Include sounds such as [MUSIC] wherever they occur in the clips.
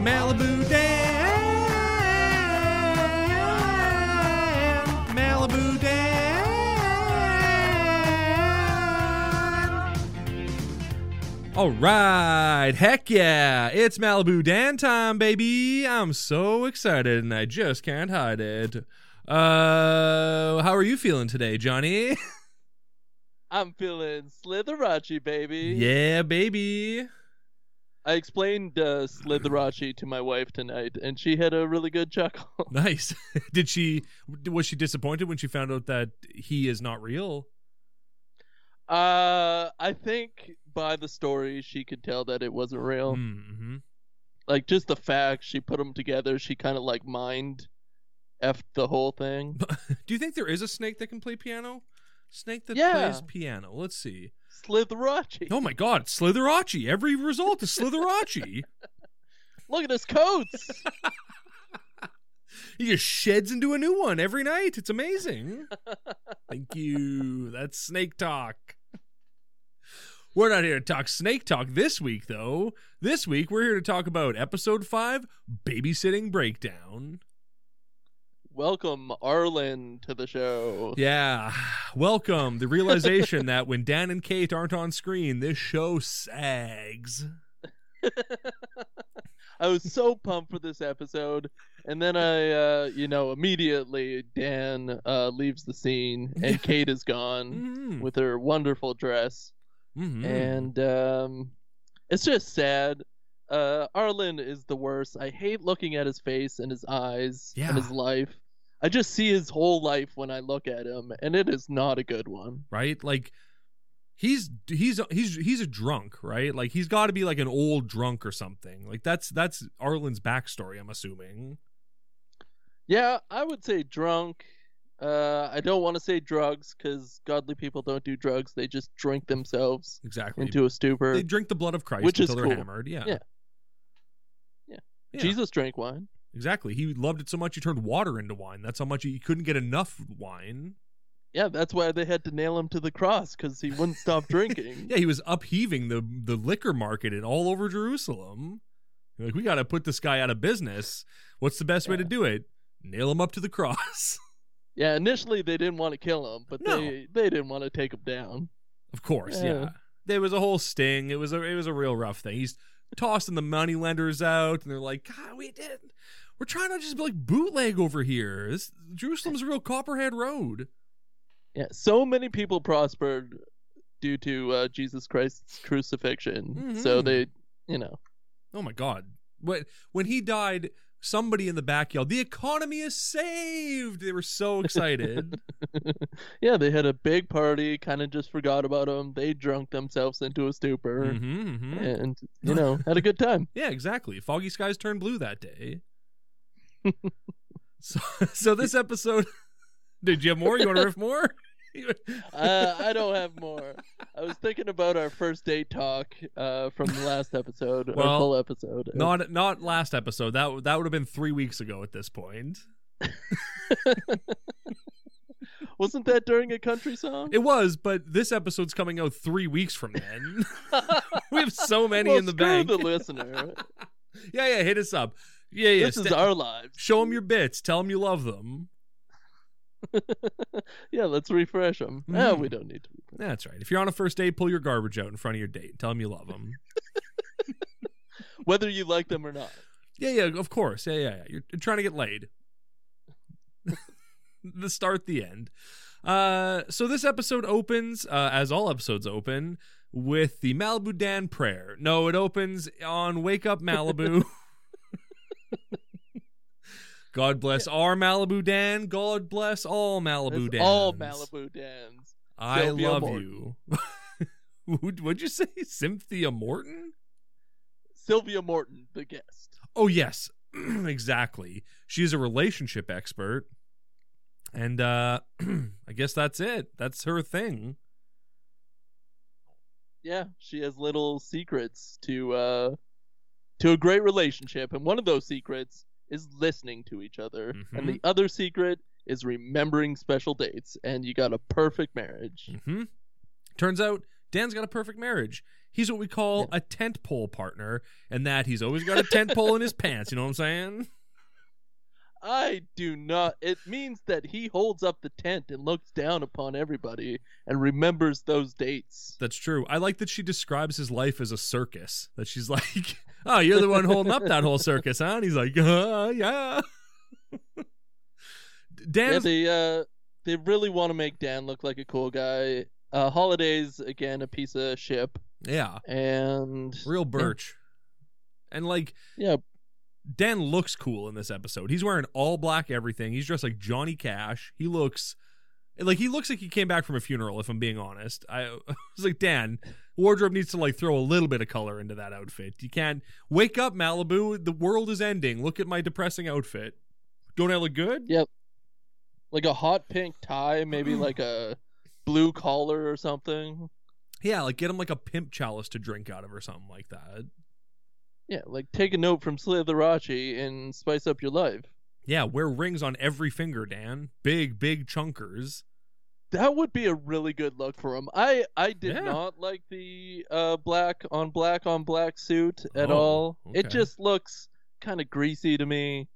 Malibu Dan. Malibu Dan. All right. Heck yeah. It's Malibu Dan time, baby. I'm so excited and I just can't hide it. Uh, how are you feeling today, Johnny? [LAUGHS] I'm feeling slitherachi, baby. yeah, baby. I explained uh, slitherachi to my wife tonight, and she had a really good chuckle. [LAUGHS] Nice. [LAUGHS] Did she was she disappointed when she found out that he is not real? Uh, I think by the story she could tell that it wasn't real. Mm-hmm. Like just the fact she put them together, she kind of like mind effed the whole thing. [LAUGHS] Do you think there is a snake that can play piano? Snake that Yeah. plays piano. Let's see. Slitherachi. Oh my god, Slitherachi. Every result is Slitherachi. [LAUGHS] Look at his coats. [LAUGHS] he just sheds into a new one every night. It's amazing. [LAUGHS] Thank you. That's snake talk. We're not here to talk snake talk this week, though. This week, we're here to talk about episode five babysitting breakdown. Welcome Arlen to the show. Yeah. Welcome. The realization [LAUGHS] that when Dan and Kate aren't on screen, this show sags. [LAUGHS] I was so pumped for this episode, and then I, uh, you know, immediately Dan uh, leaves the scene, and Kate is gone Mhm. with her wonderful dress, Mhm. and um, it's just sad. Uh, Arlen is the worst. I hate looking at his face and his eyes Yeah. and his life. I just see his whole life when I look at him, and it is not a good one. right? Like he's he's he's he's a drunk, right? Like he's got to be like an old drunk or something. Like that's that's Arlen's backstory. I'm assuming. Yeah, I would say drunk. Uh, I don't want to say drugs because godly people don't do drugs. They just drink themselves Exactly. into a stupor. they drink the blood of Christ Which is until they're cool. hammered. Yeah. Yeah. Yeah. Jesus drank wine. Exactly. He loved it so much he turned water into wine. That's how much he, he couldn't get enough wine. Yeah, that's why they had to nail him to the cross because he wouldn't stop drinking. [LAUGHS] Yeah, he was upheaving the the liquor market in all over Jerusalem. Like we got to put this guy out of business. What's the best way to do it? Nail him up to the cross. [LAUGHS] Yeah, initially they didn't want to kill him, but No. they they didn't want to take him down. Of course, yeah. Yeah. There was a whole sting. It was a it was a real rough thing. He's tossing the money lenders out, and they're like, "God, we did. We're trying to just be like bootleg over here. This Jerusalem's a real Copperhead Road." Yeah, so many people prospered due to uh, Jesus Christ's crucifixion. So Mhm. they, you know, Oh my God! What when he died? Somebody in the back yelled, "The economy is saved!" They were so excited. [LAUGHS] yeah, they had a big party, kind of just forgot about him. They drunk themselves into a stupor, hmm hmm and you know, had a good time. [LAUGHS] Yeah, exactly. Foggy skies turned blue that day. So, so this episode. Did you have more? You want to riff more? [LAUGHS] uh, I don't have more. I was thinking about our first date talk uh, from the last episode, Well, our full episode. Not not last episode. That that would have been three weeks ago at this point. [LAUGHS] Wasn't that during a country song? It was, but this episode's coming out three weeks from then. [LAUGHS] we have so many well, in the screw bank. the listener. yeah, yeah. Hit us up. Yeah, yeah. this is our lives. Show them your bits. Tell them you love them. [LAUGHS] yeah, let's refresh them. No, Mhm. we don't need to. Refresh. That's right. If you're on a first date, pull your garbage out in front of your date. Tell them you love them. [LAUGHS] Whether you like them or not. Yeah, yeah. Of course. Yeah, yeah. yeah. You're trying to get laid. [LAUGHS] the start, the end. Uh, so this episode opens, uh, as all episodes open, with the Malibu Dan prayer. No, it opens on Wake Up Malibu. God bless our Malibu Dan. God bless all Malibu It's Dans. all Malibu Dans. I Sylvia love Morton. you. [LAUGHS] What'd you say? Cynthia Morton? Sylvia Morton, the guest. Oh yes, [CLEARS THROAT] exactly. She's a relationship expert, and uh, [CLEARS THROAT] I guess that's it. That's her thing. Yeah, she has little secrets to uh to a great relationship, and one of those secrets is listening to each other, Mhm. and the other secret is remembering special dates, and you got a perfect marriage. hmm Turns out Dan's got a perfect marriage. He's what we call a tent pole partner, and that he's always got a tent pole in his [LAUGHS] pants. You know what I'm saying? I do not. It means that he holds up the tent and looks down upon everybody and remembers those dates. That's true. I like that she describes his life as a circus. That she's like, "Oh, you're the one holding up that whole circus, huh?" And he's like, uh, "Yeah." [LAUGHS] Yeah, Dan's they uh, they really want to make Dan look like a cool guy. Uh, Holidays again a piece of ship, yeah, and real birch, and like yeah, Dan looks cool in this episode. He's wearing all black everything. He's dressed like Johnny Cash. He looks like he looks like he came back from a funeral. If I'm being honest, I, [LAUGHS] I was like, Dan, wardrobe needs to like throw a little bit of color into that outfit. You can't wake up, Malibu. The world is ending. Look at my depressing outfit. Don't I look good? Yep. like a hot pink tie, maybe like a blue collar or something. Yeah, like get him like a pimp chalice to drink out of or something like that. Yeah, like take a note from Slitherachi and spice up your life. Yeah, wear rings on every finger, Dan. Big, big chunkers. That would be a really good look for him. I I did Yeah. not like the uh black on black on black suit at Oh, all. It just looks kind of greasy to me.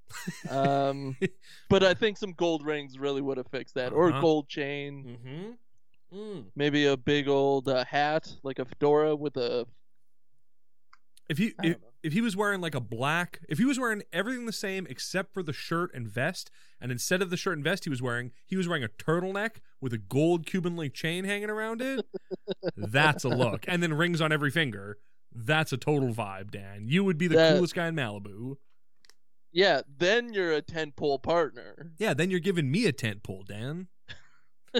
Um [LAUGHS] but I think some gold rings really would have fixed that or Uh-huh. a gold chain, Mm-hmm. Mm. maybe a big old uh, hat like a fedora with a If you if. If he was wearing like a black, if he was wearing everything the same except for the shirt and vest, and instead of the shirt and vest he was wearing, he was wearing a turtleneck with a gold Cuban link chain hanging around it. [LAUGHS] that's a look, and then rings on every finger. That's a total vibe, Dan. You would be the That- coolest guy in Malibu. Yeah, then you're a ten pole partner. Yeah, then you're giving me a tent pole, Dan. [LAUGHS]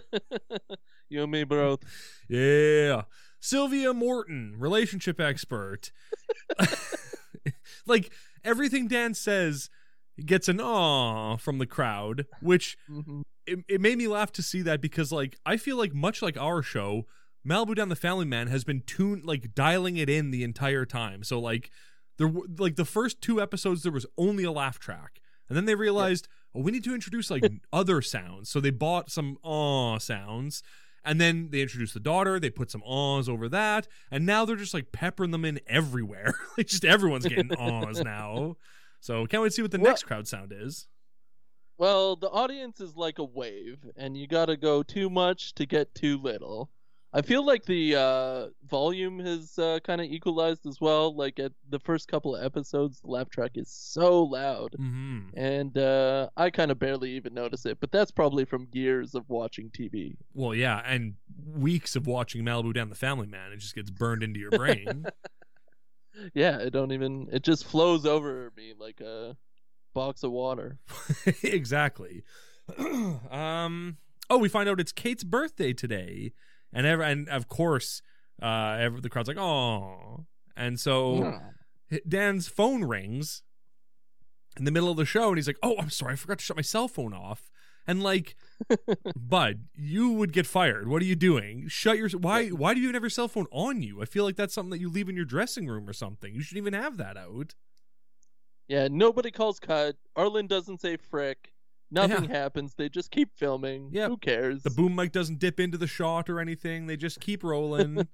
you and me both. Yeah. Sylvia Morton, relationship expert. [LAUGHS] like everything Dan says gets an aw from the crowd, which Mhm. it, it made me laugh to see that because like I feel like much like our show, Malibu Dan the Family Man has been tuned like dialing it in the entire time. So like there like the first two episodes there was only a laugh track. And then they realized, oh, we need to introduce like [LAUGHS] other sounds. So they bought some aw sounds. And then they introduced the daughter. They put some awes over that, and now they're just like peppering them in everywhere. [LAUGHS] like just everyone's getting [LAUGHS] awes now. So can't wait to see what the Well- next crowd sound is. Well, the audience is like a wave, and you gotta go too much to get too little. I feel like the uh, volume has uh, kind of equalized as well. Like at the first couple of episodes, the laugh track is so loud, hmm and uh, I kind of barely even notice it. But that's probably from years of watching TV. Well, yeah, and weeks of watching Malibu Dan the Family Man, it just gets burned into your brain. [LAUGHS] Yeah, it don't even. It just flows over me like a box of water. [LAUGHS] exactly. [CLEARS THROAT] um. Oh, we find out it's Kate's birthday today, and ever and of course, uh, ever, the crowd's like, "Oh," and so Dan's phone rings in the middle of the show, and he's like, "Oh, I'm sorry, I forgot to shut my cell phone off." And like, [LAUGHS] bud, you would get fired. What are you doing? Shut your why? Why do you even have your cell phone on you? I feel like that's something that you leave in your dressing room or something. You shouldn't even have that out. Yeah, nobody calls cut. Arlen doesn't say frick. Nothing happens. They just keep filming. Yep. Who cares? The boom mic doesn't dip into the shot or anything. They just keep rolling.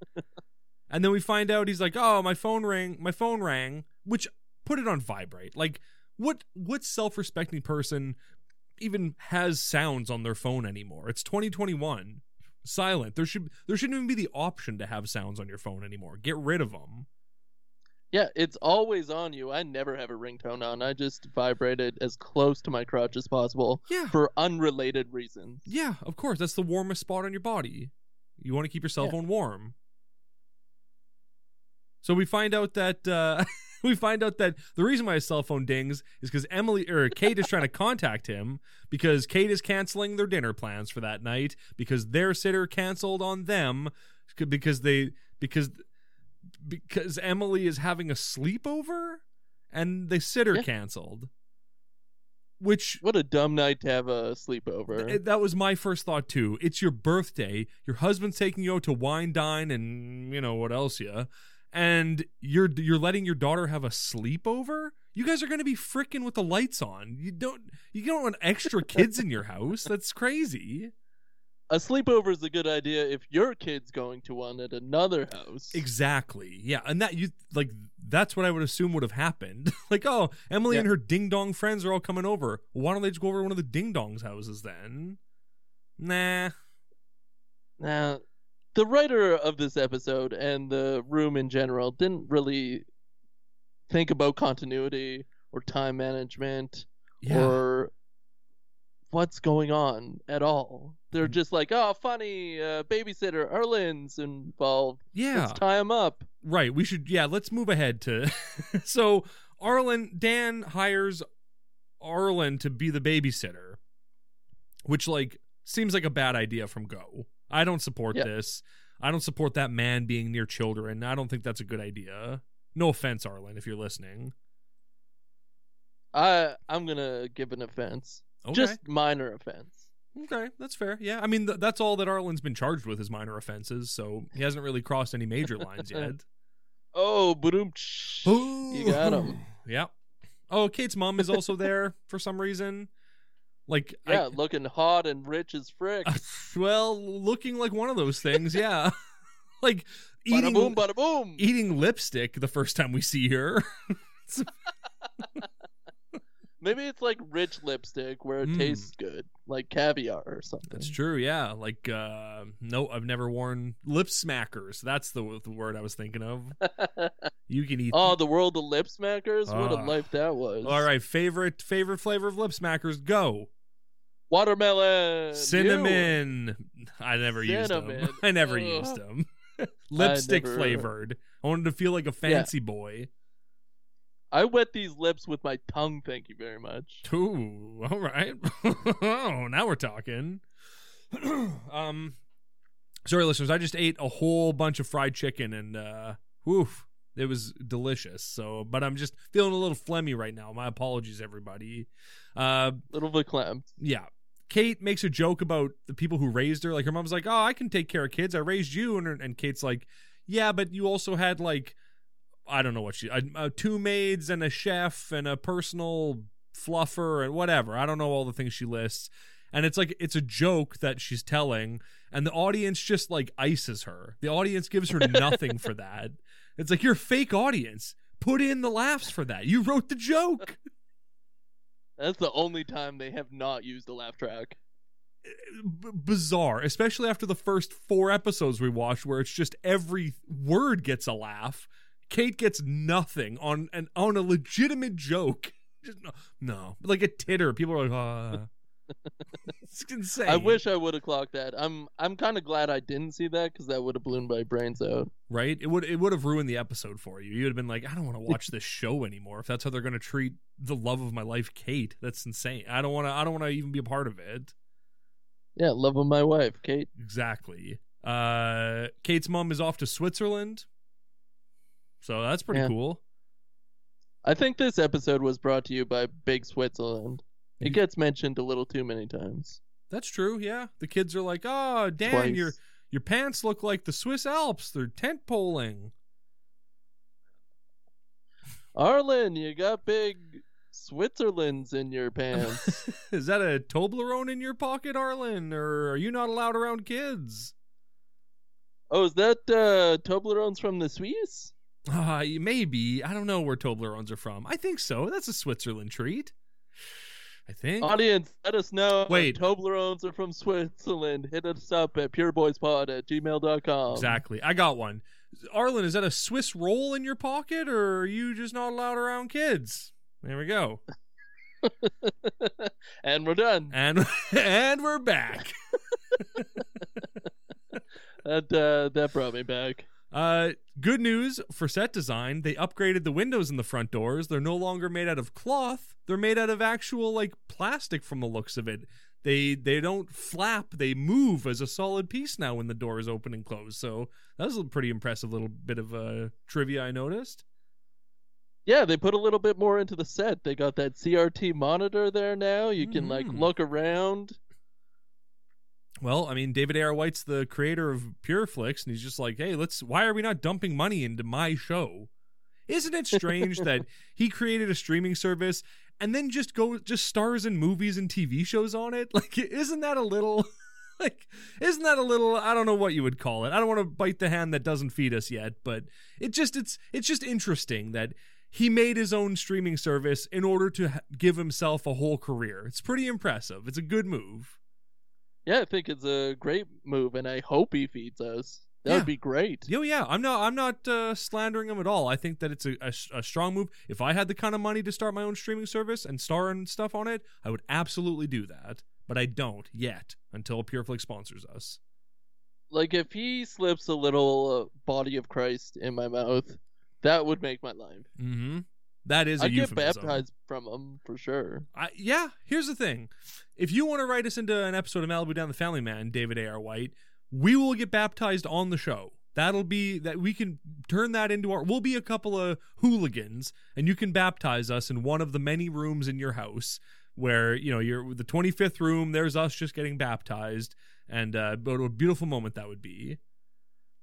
[LAUGHS] and then we find out he's like, "Oh, my phone rang. My phone rang." Which put it on vibrate. Like, what what self-respecting person even has sounds on their phone anymore? It's 2021. Silent. There should there shouldn't even be the option to have sounds on your phone anymore. Get rid of them. Yeah, it's always on you. I never have a ringtone on. I just vibrate it as close to my crotch as possible Yeah. for unrelated reasons. Yeah, of course. That's the warmest spot on your body. You want to keep your cell Yeah. phone warm. So we find out that uh, [LAUGHS] we find out that the reason why his cell phone dings is because Emily or Kate is trying to contact him because Kate is canceling their dinner plans for that night because their sitter canceled on them because they because because Emily is having a sleepover and the sitter Yeah. canceled. Which What a dumb night to have a sleepover. Th- That was my first thought too. It's your birthday. Your husband's taking you out to wine dine and you know what else yeah. And you're you're letting your daughter have a sleepover? You guys are going to be frickin' with the lights on. You don't you don't want extra kids in your house. That's crazy. A sleepover is a good idea if your kid's going to one at another house. Exactly. Yeah, and that you like that's what I would assume would have happened. [LAUGHS] like, oh, Emily Yeah. and her ding dong friends are all coming over. Why don't they just go over to one of the ding dong's houses then? Nah. Now, the writer of this episode and the room in general didn't really think about continuity or time management Yeah. or what's going on at all. They're Mm. just like, oh, funny, uh, babysitter, Arlen's involved. yeah. Let's tie him up. Right. We should. Yeah. Let's move ahead to. [LAUGHS] so Arlen Dan hires Arlen to be the babysitter, which like seems like a bad idea from go. I don't support Yeah. this. I don't support that man being near children. I don't think that's a good idea. No offense, Arlen, if you're listening. I I'm gonna give an offense, Okay. just minor offense. Okay, that's fair. Yeah, I mean th- that's all that Arlen's been charged with is minor offenses, so he hasn't really crossed any major lines yet. [LAUGHS] Oh, boom! You got him. Yeah. Oh, Kate's mom is also there [LAUGHS] for some reason. Like, Yeah, looking hot and rich as frick. I, [LAUGHS] well, looking like one of those things. Yeah, like Bada eating boom, bada boom. eating lipstick the first time we see her. Maybe it's like rich lipstick where it Mm. tastes good, like caviar or something. That's true. Yeah. Like, uh, no, I've never worn lip smackers. That's the, the word I was thinking of. [LAUGHS] You can eat. oh, the world of lip smackers. what a Ah. life that was. All right, favorite favorite flavor of lip smackers. Go Watermelon. cinnamon. I never used them. [LAUGHS] I never Ugh. used them. [LAUGHS] Lipstick never- flavored. I wanted to feel like a fancy boy. I wet these lips with my tongue. Thank you very much. Ooh, all right. [LAUGHS] oh, now we're talking. [CLEARS THROAT] um, sorry, listeners. I just ate a whole bunch of fried chicken, and uh, woof, it was delicious. So, but I'm just feeling a little phlegmy right now. My apologies, everybody. Uh, Little verklempt. yeah. Kate makes a joke about the people who raised her. Like her mom's like, "Oh, I can take care of kids. I raised you," and and Kate's like, "Yeah, but you also had like, I don't know what she, uh, uh, two maids and a chef and a personal fluffer and whatever. I don't know all the things she lists." And it's like it's a joke that she's telling, and the audience just like ices her. The audience gives her [LAUGHS] nothing for that. It's like you're fake audience. Put in the laughs for that. You wrote the joke. [LAUGHS] That's the only time they have not used a laugh track. b- bizarre, especially after the first four episodes we watched, where it's just every word gets a laugh. Kate gets nothing on an on a legitimate joke. Just no, no, like a titter. People are like, ah. [LAUGHS] it's insane. I wish I would have clocked that. I'm I'm kind of glad I didn't see that because that would have blown my brains out. right? It would it would have ruined the episode for you. You would have been like, I don't want to watch this show anymore. If that's how they're going to treat the love of my life, Kate, that's insane. I don't want to. I don't want to even be a part of it. Yeah, love of my wife, Kate. Exactly. Uh, Kate's mom is off to Switzerland, so that's pretty Yeah. cool. I think this episode was brought to you by Big Switzerland. It gets mentioned a little too many times. That's true. Yeah, the kids are like, "Oh, Dan, Twice. your your pants look like the Swiss Alps. They're tent poling." Arlen, you got big Switzerlands in your pants. [LAUGHS] is that a Toblerone in your pocket, Arlen, or are you not allowed around kids? oh, is that uh, Toblerones from the Swiss? Uh, maybe. I don't know where Toblerones are from. I think so. That's a Switzerland treat. I think. Audience, let us know. Wait. Toblerones are from Switzerland. Hit us up at pureboyspod at gmail.com. Exactly. I got one. Arlen, is that a Swiss roll in your pocket, or are you just not allowed around kids? There we go. [LAUGHS] and we're done. And [LAUGHS] and we're back. [LAUGHS] That uh, that brought me back. Uh, good news for set design. They upgraded the windows in the front doors. They're no longer made out of cloth. They're made out of actual like plastic from the looks of it. They they don't flap. They move as a solid piece now when the doors open and close. So that was a pretty impressive little bit of uh, trivia I noticed. Yeah, they put a little bit more into the set. They got that CRT monitor there now. You can like Mhm. look around. Well, I mean, David A.R. White's the creator of Pureflix, and he's just like, hey, let's. Why are we not dumping money into my show? Isn't it strange that [LAUGHS] he created a streaming service and then just go just stars in movies and TV shows on it? [LAUGHS] Like, isn't that a little? [LAUGHS] like, isn't that a little? I don't know what you would call it. I don't want to bite the hand that doesn't feed us yet, but it just it's it's just interesting that he made his own streaming service in order to give himself a whole career. It's pretty impressive. It's a good move. Yeah, I think it's a great move, and I hope he feeds us. That Yeah. would be great. Yo, yeah, I'm not I'm not uh, slandering him at all. I think that it's a, a, a strong move. If I had the kind of money to start my own streaming service and star and stuff on it, I would absolutely do that. But I don't yet until PureFlix sponsors us. Like if he slips a little uh, body of Christ in my mouth, that would make my life. Mm-hmm. That is a I'd get baptized from them for sure. I, yeah, here's the thing. If you want to write us into an episode of Malibu Dan the Family Man, David A.R. White, we will get baptized on the show. That'll be that we can turn that into our. We'll be a couple of hooligans, and you can baptize us in one of the many rooms in your house where you know you're the 25th room. There's us just getting baptized, and uh, what a beautiful moment that would be.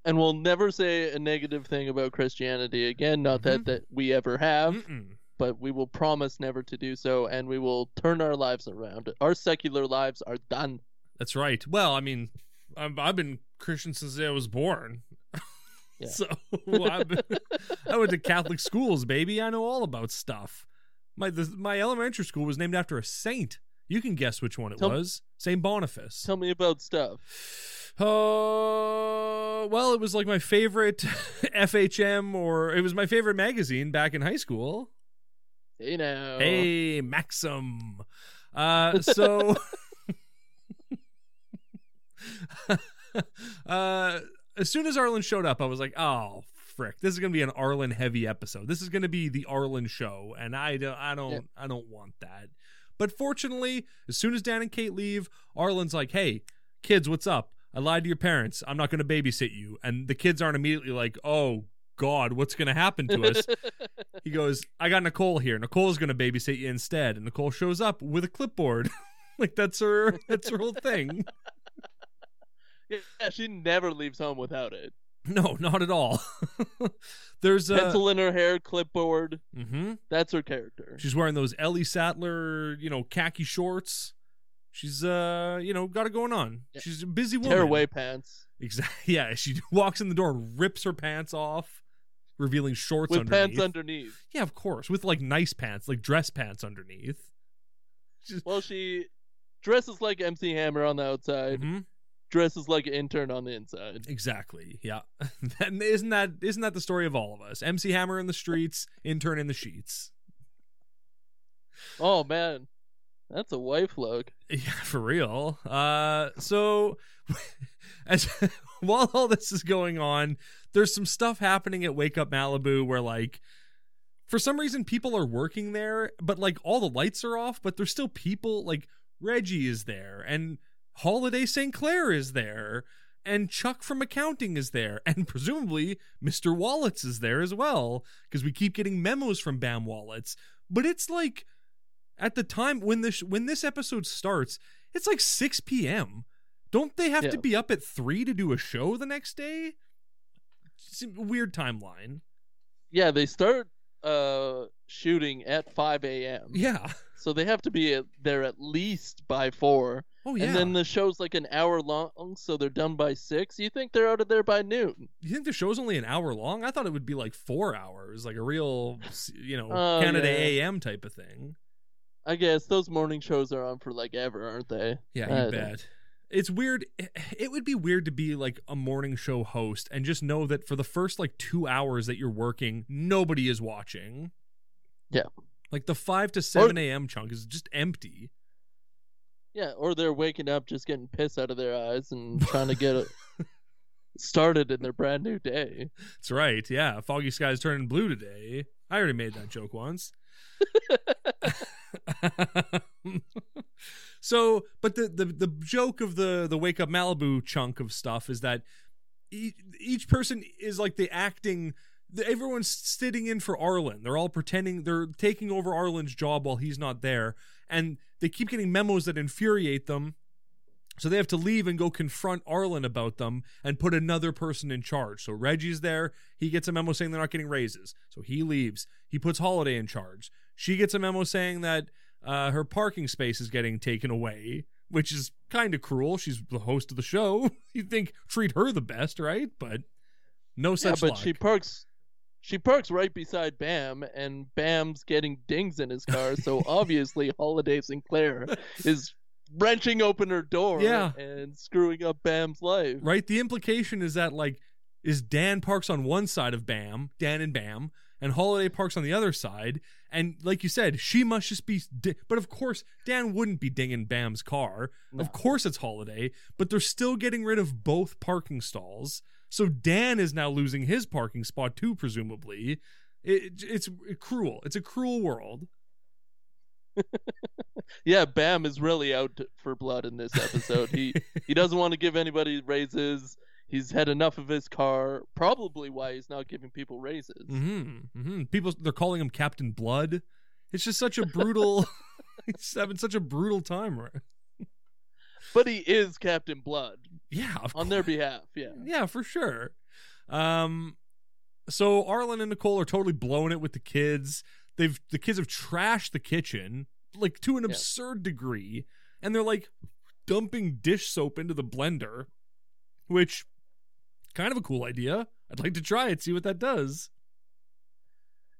And we'll never say a negative thing about Christianity again. Not Mhm. that that we ever have, Mm-mm. but we will promise never to do so, and we will turn our lives around. Our secular lives are done. That's right. Well, I mean, I've, I've been Christian since I was born. [LAUGHS] Yeah. so I've been, I went to Catholic schools, baby. I know all about stuff. My the, my elementary school was named after a saint. You can guess which one it Tell- was. Saint Boniface. Tell me about stuff. Uh, well, it was like my favorite [LAUGHS] FHM, or it was my favorite magazine back in high school. Hey now. Hey, Maxim. Uh, so, [LAUGHS] uh, as soon as Arlen showed up, I was like, "Oh, frick! This is gonna be an Arlen heavy episode. This is gonna be the Arlen show, and I don't, I don't, Yeah. I don't want that." But fortunately, as soon as Dan and Kate leave, Arlen's like, "Hey, kids, what's up? I lied to your parents. I'm not gonna babysit you." And the kids aren't immediately like, "Oh." God, what's going to happen to us? [LAUGHS] He goes, I got Nicole here. Nicole's gonna babysit you instead. And Nicole shows up with a clipboard. [LAUGHS] like that's her that's her whole thing. [LAUGHS] yeah, she never leaves home without it. [LAUGHS] No, not at all. [LAUGHS] There's a Pencil in her hair, clipboard. hmm That's her character. She's wearing those Ellie Sattler, you know, khaki shorts. She's uh, you know, got it going on. Yeah. She's a busy woman. Tearaway pants. Exactly. [LAUGHS] Yeah, she walks in the door and rips her pants off, revealing shorts With underneath. pants underneath. yeah, of course, with like nice pants, like dress pants underneath. She's, Well, she dresses like MC Hammer on the outside, Mhm. Dresses like an intern on the inside. Exactly. Yeah. [LAUGHS] and isn't that isn't that the story of all of us? MC Hammer in the streets, intern in the sheets. Oh man, that's a wife look. Yeah, for real. Uh so [LAUGHS] as [LAUGHS] while all this is going on, there's some stuff happening at Wake Up Malibu where like for some reason people are working there, but like all the lights are off, but there's still people like Reggie is there and Holiday St. Clair is there and Chuck from accounting is there [LAUGHS] and presumably Mr. Wallets is there as well because we keep getting memos from Bam Wallets. But it's like at the time when this when this episode starts, it's like 6 p.m. Don't they have to be up at 3 to do a show the next day? Weird timeline. Yeah, they start uh shooting at 5 a.m. Yeah. So they have to be at, there at least by four. Oh yeah. And then the show's like an hour long, so they're done by six. You think they're out of there by noon? you think the show's only an hour long? I thought it would be like 4 hours, like a real, you know, Oh, Canada yeah. AM type of thing. I guess those morning shows are on for like ever, aren't they? Yeah, I you don't- bet. It's weird. It would be weird to be like a morning show host and just know that for the first like two hours that you're working, nobody is watching. Yeah. Like the 5 to 7 a.m. chunk is just empty. Yeah, or they're waking up just getting piss out of their eyes and [LAUGHS] trying to get it started in their brand new day. That's right. Yeah. Foggy skies turning blue today. I already made that joke once. [LAUGHS] [LAUGHS] so, but the, the the joke of the the wake up Malibu chunk of stuff is that each, each person is like the acting. Everyone's sitting in for Arlen. They're all pretending they're taking over Arlen's job while he's not there, and they keep getting memos that infuriate them. So they have to leave and go confront Arlen about them and put another person in charge. So Reggie's there. He gets a memo saying they're not getting raises. So he leaves. He puts Holiday in charge. She gets a memo saying that uh, her parking space is getting taken away, which is kind of cruel. She's the host of the show. [LAUGHS] You'd think treat her the best, right? But no Yeah, but luck. she parks. She parks right beside Bam, and Bam's getting dings in his car. So [LAUGHS] obviously, Holiday Sinclair is wrenching open her door Yeah. and screwing up Bam's life. right? The implication is that like is Dan parks on one side of Bam, Dan and Bam, and Holiday parks on the other side. And like you said, she must just be. Di- but of course, Dan wouldn't be dinging Bam's car. No. Of course, it's Holiday. But they're still getting rid of both parking stalls. So Dan is now losing his parking spot too, presumably. It, it's cruel. It's a cruel world. [LAUGHS] Yeah, Bam is really out for blood in this episode. he he doesn't want to give anybody raises. He's had enough of his car. Probably why he's not giving people raises. hmm hmm People they're calling him Captain Blood. It's just such a brutal. [LAUGHS] [LAUGHS] he's having such a brutal time. Right? But he is Captain Blood Yeah, on their behalf. Yeah. Yeah, for sure. Um, so Arlen and Nicole are totally blowing it with the kids. They've the kids have trashed the kitchen like to an Yeah. absurd degree, and they're like dumping dish soap into the blender, which kind of a cool idea. I'd like to try it, see what that does.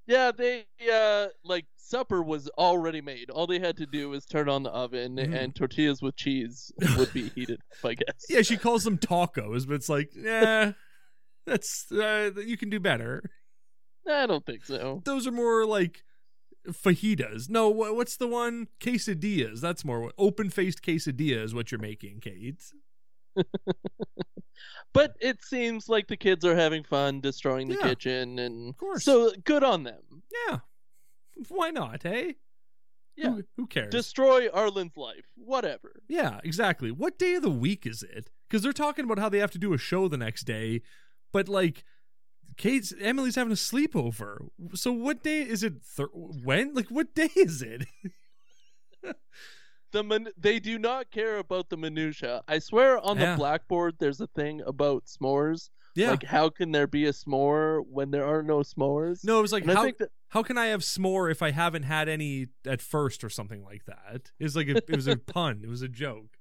Yeah, they uh like supper was already made. All they had to do was turn on the oven Mhm. and tortillas with cheese would be [LAUGHS] heated, I guess. Yeah, she calls them tacos, but it's like, yeah, that's uh, you can do better. I don't think so. those are more like fajitas. No, what's the one? Quesadillas. That's more open faced quesadilla is what you're making, Kate. [LAUGHS] But it seems like the kids are having fun destroying the Yeah. kitchen and Of course. so good on them. yeah. Why not, hey? Yeah. Who, who cares? Destroy Arlen's life. Whatever. yeah, exactly. What day of the week is it? Because they're talking about how they have to do a show the next day, but like. Kate's Emily's having a sleepover. So what day is it? Thir- when? Like what day is it? [LAUGHS] The min- they do not care about the minutia. I swear on Yeah. the blackboard there's a thing about s'mores. Yeah. Like how can there be a s'more when there are no s'mores? no, it was like and how that how can I have s'more if I haven't had any at first or something like that? It was like a, it was a [LAUGHS] pun. It was a joke.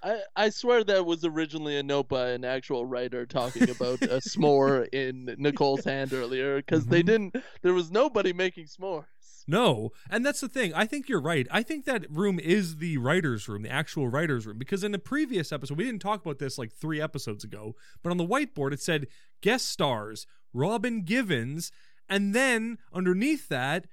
I, I swear that was originally a note by an actual writer talking about a s'more [LAUGHS] in Nicole's hand earlier because they Mhm. didn't. There was nobody making s'mores. No, and that's the thing. I think you're right. I think that room is the writers' room, the actual writers' room, because in the previous episode we didn't talk about this like three episodes ago, but on the whiteboard it said guest stars Robin Givens, and then underneath that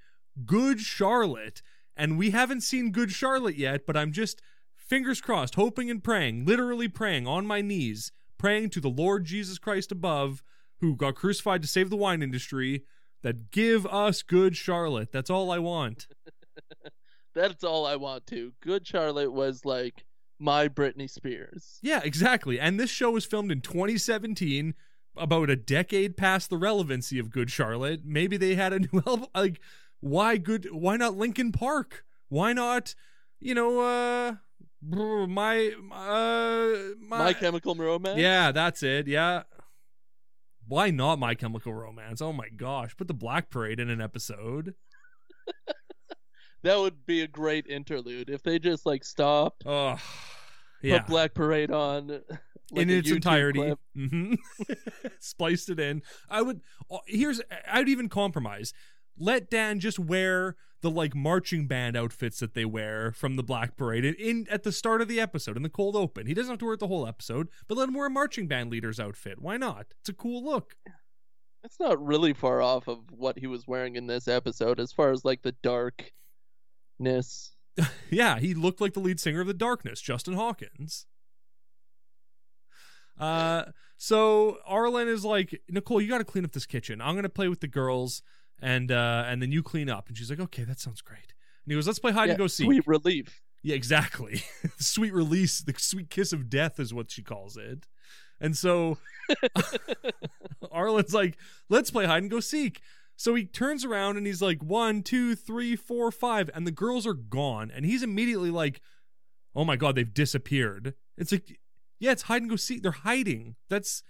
Good Charlotte, and we haven't seen Good Charlotte yet, but I'm just fingers crossed, hoping and praying, literally praying on my knees, praying to the Lord Jesus Christ above, who got crucified to save the wine industry, that give us good Charlotte. That's all I want. [LAUGHS] That's all I want to. Good Charlotte was like my Britney Spears. Yeah, exactly. And this show was filmed in 2017, about a decade past the relevancy of Good Charlotte. Maybe they had a new [LAUGHS] album. Like, why good? Why not Linkin Park? Why not, you know, uh, my, uh, my, My Chemical Romance. Yeah, that's it. Yeah. Why not My Chemical Romance? Oh my gosh. Put the Black Parade in an episode. [LAUGHS] That would be a great interlude if they just like stopped, Oh, yeah. put Black Parade on [LAUGHS] like in its YouTube entirety. clip. hmm [LAUGHS] Spliced it in. I would. oh, Here's. I'd even compromise. Let Dan just wear the like marching band outfits that they wear from the Black Parade in, at the start of the episode in the cold open. He doesn't have to wear it the whole episode, but let him wear a marching band leader's outfit. Why not? It's a cool look. It's not really far off of what he was wearing in this episode as far as like the darkness. [LAUGHS] Yeah, he looked like the lead singer of the Darkness, Justin Hawkins. Uh, so Arlen is like, Nicole, you got to clean up this kitchen. I'm gonna play with the girls, and uh, and then you clean up. And she's like, okay, that sounds great. And he goes, let's play hide Yeah, and go seek. Sweet relief. Yeah, exactly. [LAUGHS] sweet release, the sweet kiss of death is what she calls it. And so [LAUGHS] Arlen's like, let's play hide and go seek. So he turns around and he's like, one, two, three, four, five, and the girls are gone. And he's immediately like, oh my God, they've disappeared. It's like, yeah, it's hide and go seek. They're hiding. That's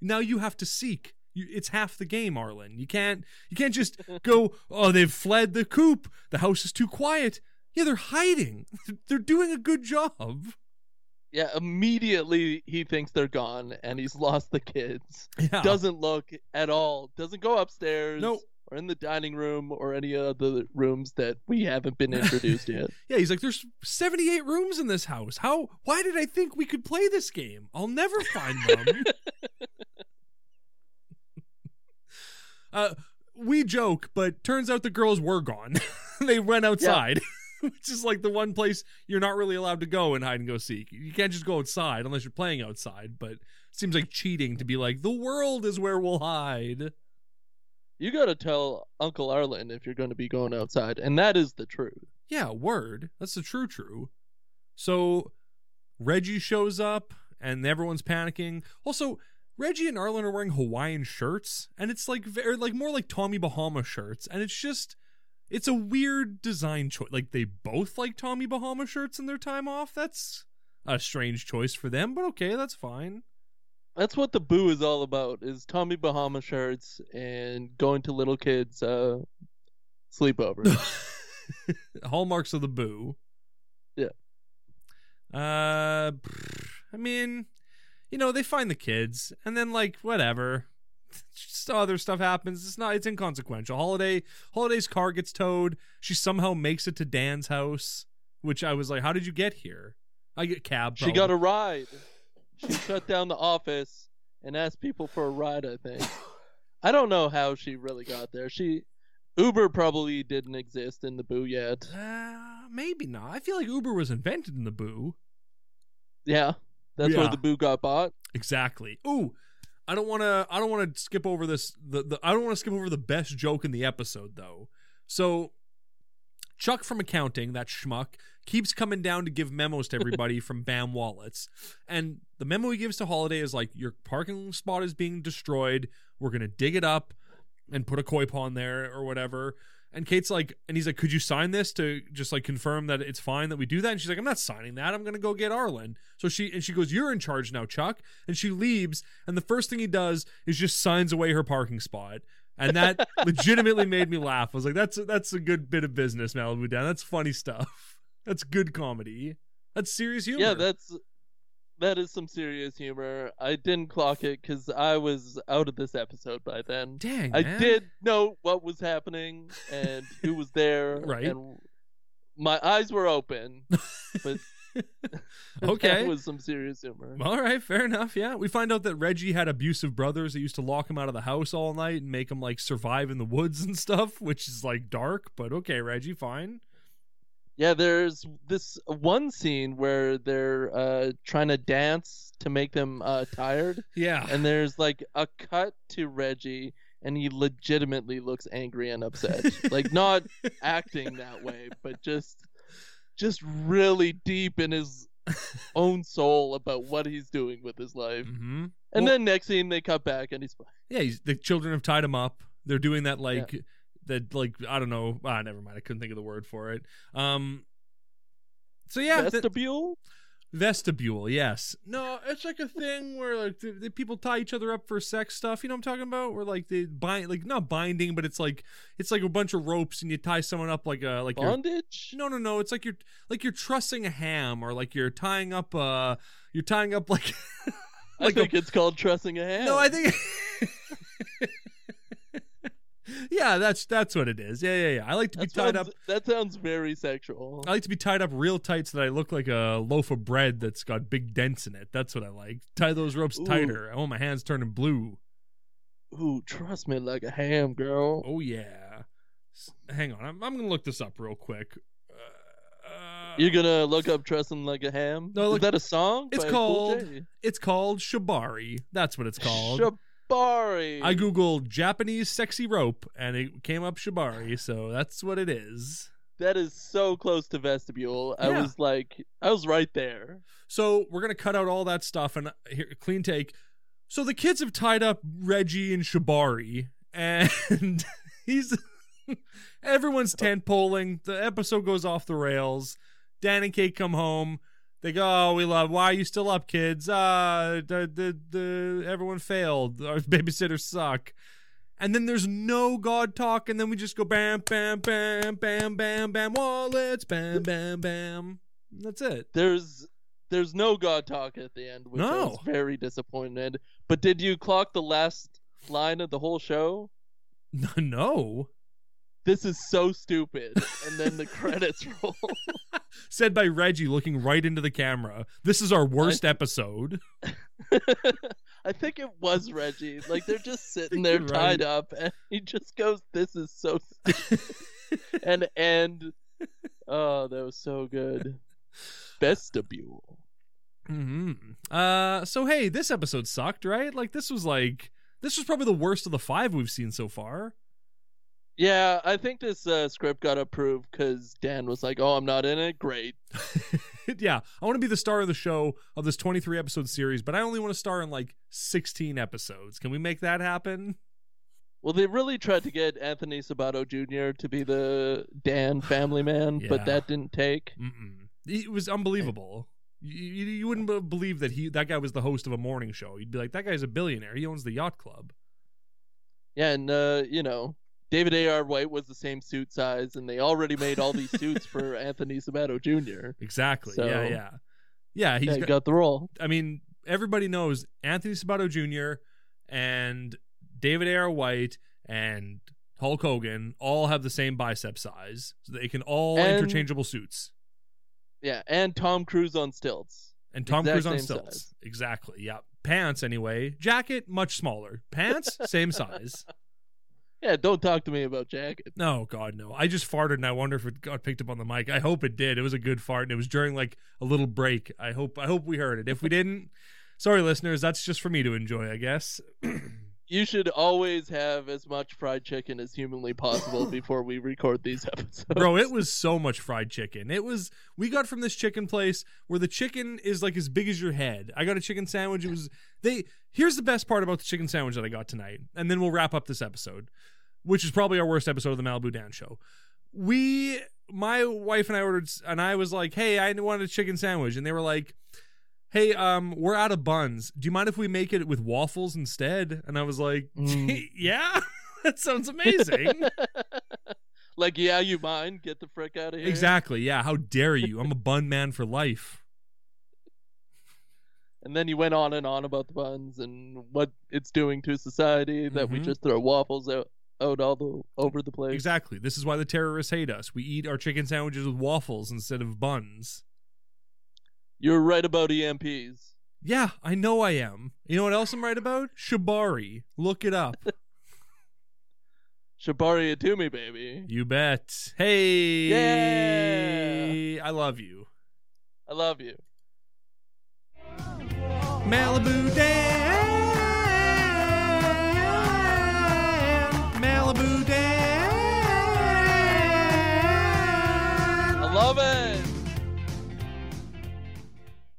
now you have to seek. You, it's half the game, Arlen. You can't you can't just [LAUGHS] go, oh, they've fled the coop. The house is too quiet. Yeah, they're hiding. [LAUGHS] They're doing a good job. Yeah, immediately he thinks they're gone and he's lost the kids. Yeah. Doesn't look at all. Doesn't go upstairs Nope. or in the dining room or any of the rooms that we haven't been introduced [LAUGHS] yet. Yeah, he's like, there's 78 rooms in this house. How? Why did I think we could play this game? I'll never find them. Uh, we joke, but turns out the girls were gone. [LAUGHS] they went outside, [LAUGHS] which is like the one place you're not really allowed to go in hide and go seek. You can't just go outside unless you're playing outside. But it seems like cheating to be like the world is where we'll hide. You gotta tell Uncle Arlen if you're gonna be going outside, and that is the truth. Yeah, word. That's the true true. So Reggie shows up and everyone's panicking. Also, Reggie and Arlen are wearing Hawaiian shirts, and it's like very like more like Tommy Bahama shirts, and it's just it's a weird design choice. Like they both like Tommy Bahama shirts in their time off. That's a strange choice for them, but okay, that's fine. That's what the boo is all about: is Tommy Bahama shirts and going to little kids' uh, sleepovers. [LAUGHS] Hallmarks of the boo. Yeah. Uh, I mean, you know, they find the kids, and then like whatever, [LAUGHS] just other stuff happens. It's not. It's inconsequential. Holiday, Holiday's car gets towed. She somehow makes it to Dan's house, which I was like, how did you get here? I get cab. she got a ride. She [LAUGHS] shut down the office and asked people for a ride. I think. I don't know how she really got there. She Uber probably didn't exist in the boo yet. Uh, maybe not. I feel like Uber was invented in the boo. Yeah, that's Yeah. where the boo got bought. Exactly. Ooh, I don't want to. I don't want to skip over this. The, the I don't want to skip over the best joke in the episode though. So, Chuck from accounting, that schmuck, keeps coming down to give memos to [LAUGHS] everybody from Bam Wallets, and the memo he gives to Holiday is like, "Your parking spot is being destroyed. We're gonna dig it up and put a koi pond there or whatever." And Kate's like, and he's like, "Could you sign this to just like confirm that it's fine that we do that?" And she's like, "I'm not signing that. I'm gonna go get Arlen." So she and she goes, "You're in charge now, Chuck." And she leaves, and the first thing he does is just signs away her parking spot, and that [LAUGHS] legitimately made me laugh. I was like, "That's that's a good bit of business, Malibu Dan. That's funny stuff. [LAUGHS] That's good comedy. That's serious humor." Yeah, that's that is some serious humor. I didn't clock it because I was out of this episode by then. dang. I man. did know what was happening and who was there. [LAUGHS] Right. And my eyes were open, but [LAUGHS] Okay. that was some serious humor. All right, fair enough. Yeah, we find out that Reggie had abusive brothers that used to lock him out of the house all night and make him like survive in the woods and stuff, which is like dark. But okay, Reggie, fine. Yeah, there's this one scene where they're uh, trying to dance to make them uh, tired, Yeah, and there's like a cut to Reggie, and he legitimately looks angry and upset. [LAUGHS] like not acting that way, but just just really deep in his own soul about what he's doing with his life. hmm And Well- then next scene they cut back and he's fine. yeah. He's, the children have tied him up. They're doing that like that like I don't know. Ah, never mind. I couldn't think of the word for it. Um. So yeah, Vestibule? vestibule. Yes. No, it's like a thing where like the, the people tie each other up for sex stuff. You know what I'm talking about? Where like they bind, like not binding, but it's like it's like a bunch of ropes and you tie someone up like a like Bondage? No, no, no. It's like you're like you're trussing a ham, or like you're tying up. Uh, you're tying up like. [LAUGHS] I like a- think it's called trussing a ham. no, I think. [LAUGHS] yeah, that's that's what it is. Yeah, yeah, yeah. I like to be that tied sounds, up. That sounds very sexual. I like to be tied up real tight so that I look like a loaf of bread that's got big dents in it. That's what I like. Tie those ropes Ooh. tighter. I want my hands turning blue. Ooh, trust me like a ham, girl. Oh yeah. Hang on, I'm, I'm gonna look this up real quick. Uh, uh, You're gonna look up "Trusting Like a Ham"? No, Is look- that a song? it's by Cool called it's called Shibari. That's what it's called. Shibari. I googled Japanese sexy rope and it came up Shibari, so that's what it is. That is so close to vestibule. I Yeah. was like, I was right there. So we're gonna cut out all that stuff and uh, here, clean take. So the kids have tied up Reggie and Shibari, and [LAUGHS] he's everyone's uh. tent poling. The episode goes off the rails. Dan and Kate come home. They go, "Oh, we love. Why are you still up, kids? Uh, the the, the everyone failed. [LAUGHS] Our babysitters suck." and then there's no God talk, and then we just go bam, bam, bam, bam, bam, bam, wallets, bam, bam, bam. That's it. There's there's no God talk at the end, which I was No. very disappointed. But did you clock the last line of the whole show? [LAUGHS] no. This is so stupid. and then the credits [LAUGHS] roll. Said by Reggie looking right into the camera. This is our worst episode. [LAUGHS] I think it was Reggie. Like they're just [LAUGHS] sitting there tied up, and he just goes, "This is so," stupid. and and oh, that was so good. Vestibule. hmm Uh, so hey, this episode sucked, right? Like this was like this was probably the worst of the five we've seen so far. Yeah, I think this uh, script got approved because Dan was like, "Oh, I'm not in it. Great." [LAUGHS] yeah, I want to be the star of the show of this 23 episode series, but I only want to star in like 16 episodes. Can we make that happen? Well, they really tried to get Anthony Sabato Jr. to be the Dan family man, Yeah. but that didn't take. Mm-mm. It was unbelievable. You, you, wouldn't believe that he that guy was the host of a morning show. You'd be like, that guy's a billionaire. He owns the yacht club. Yeah, and uh, you know, David A.R. White was the same suit size, and they already made all these suits for [LAUGHS] Anthony Sabato Jr. Exactly. So- yeah, yeah, yeah. He's Yeah, he got, got the role. I mean, everybody knows Anthony Sabato Jr. and David A.R. White and Hulk Hogan all have the same bicep size, so they can all And- interchangeable suits. Yeah, and Tom Cruise on stilts. And Tom Exact Cruise on stilts. size. Exactly. Yeah. Pants anyway. Jacket much smaller. Pants [LAUGHS] same size. Yeah, don't talk to me about jacket. No, God, no. I just farted and I wonder if it got picked up on the mic. I hope it did. It was a good fart and it was during like a little break. I hope I hope we heard it. If we didn't, sorry listeners, that's just for me to enjoy, I guess. [CLEARS THROAT] You should always have as much fried chicken as humanly possible before we record these episodes. Bro, it was so much fried chicken. It was we got from this chicken place where the chicken is like as big as your head. I got a chicken sandwich. It was they here's the best part about the chicken sandwich that I got tonight. And then we'll wrap up this episode, which is probably our worst episode of the Malibu Dan show. We my wife and I ordered and I was like, "Hey, I wanted a chicken sandwich." And they were like, "Hey, um, we're out of buns. Do you mind if we make it with waffles instead?" And I was like, Mm. [LAUGHS] "Yeah." [LAUGHS] that sounds amazing. [LAUGHS] like, yeah, you mind? Get the frick out of here. Exactly. Yeah. How dare you? I'm a bun man for life. And then you went on and on about the buns and what it's doing to society that we Mhm. just throw waffles out, out all the over the place. Exactly. This is why the terrorists hate us. We eat our chicken sandwiches with waffles instead of buns. You're right about EMPs. Yeah, I know I am. You know what else I'm right about? Shibari. Look it up. [LAUGHS] Shabari Atumi, baby. You bet. Hey. I love you. I love you. Malibu Dan. Malibu Dan. I love it.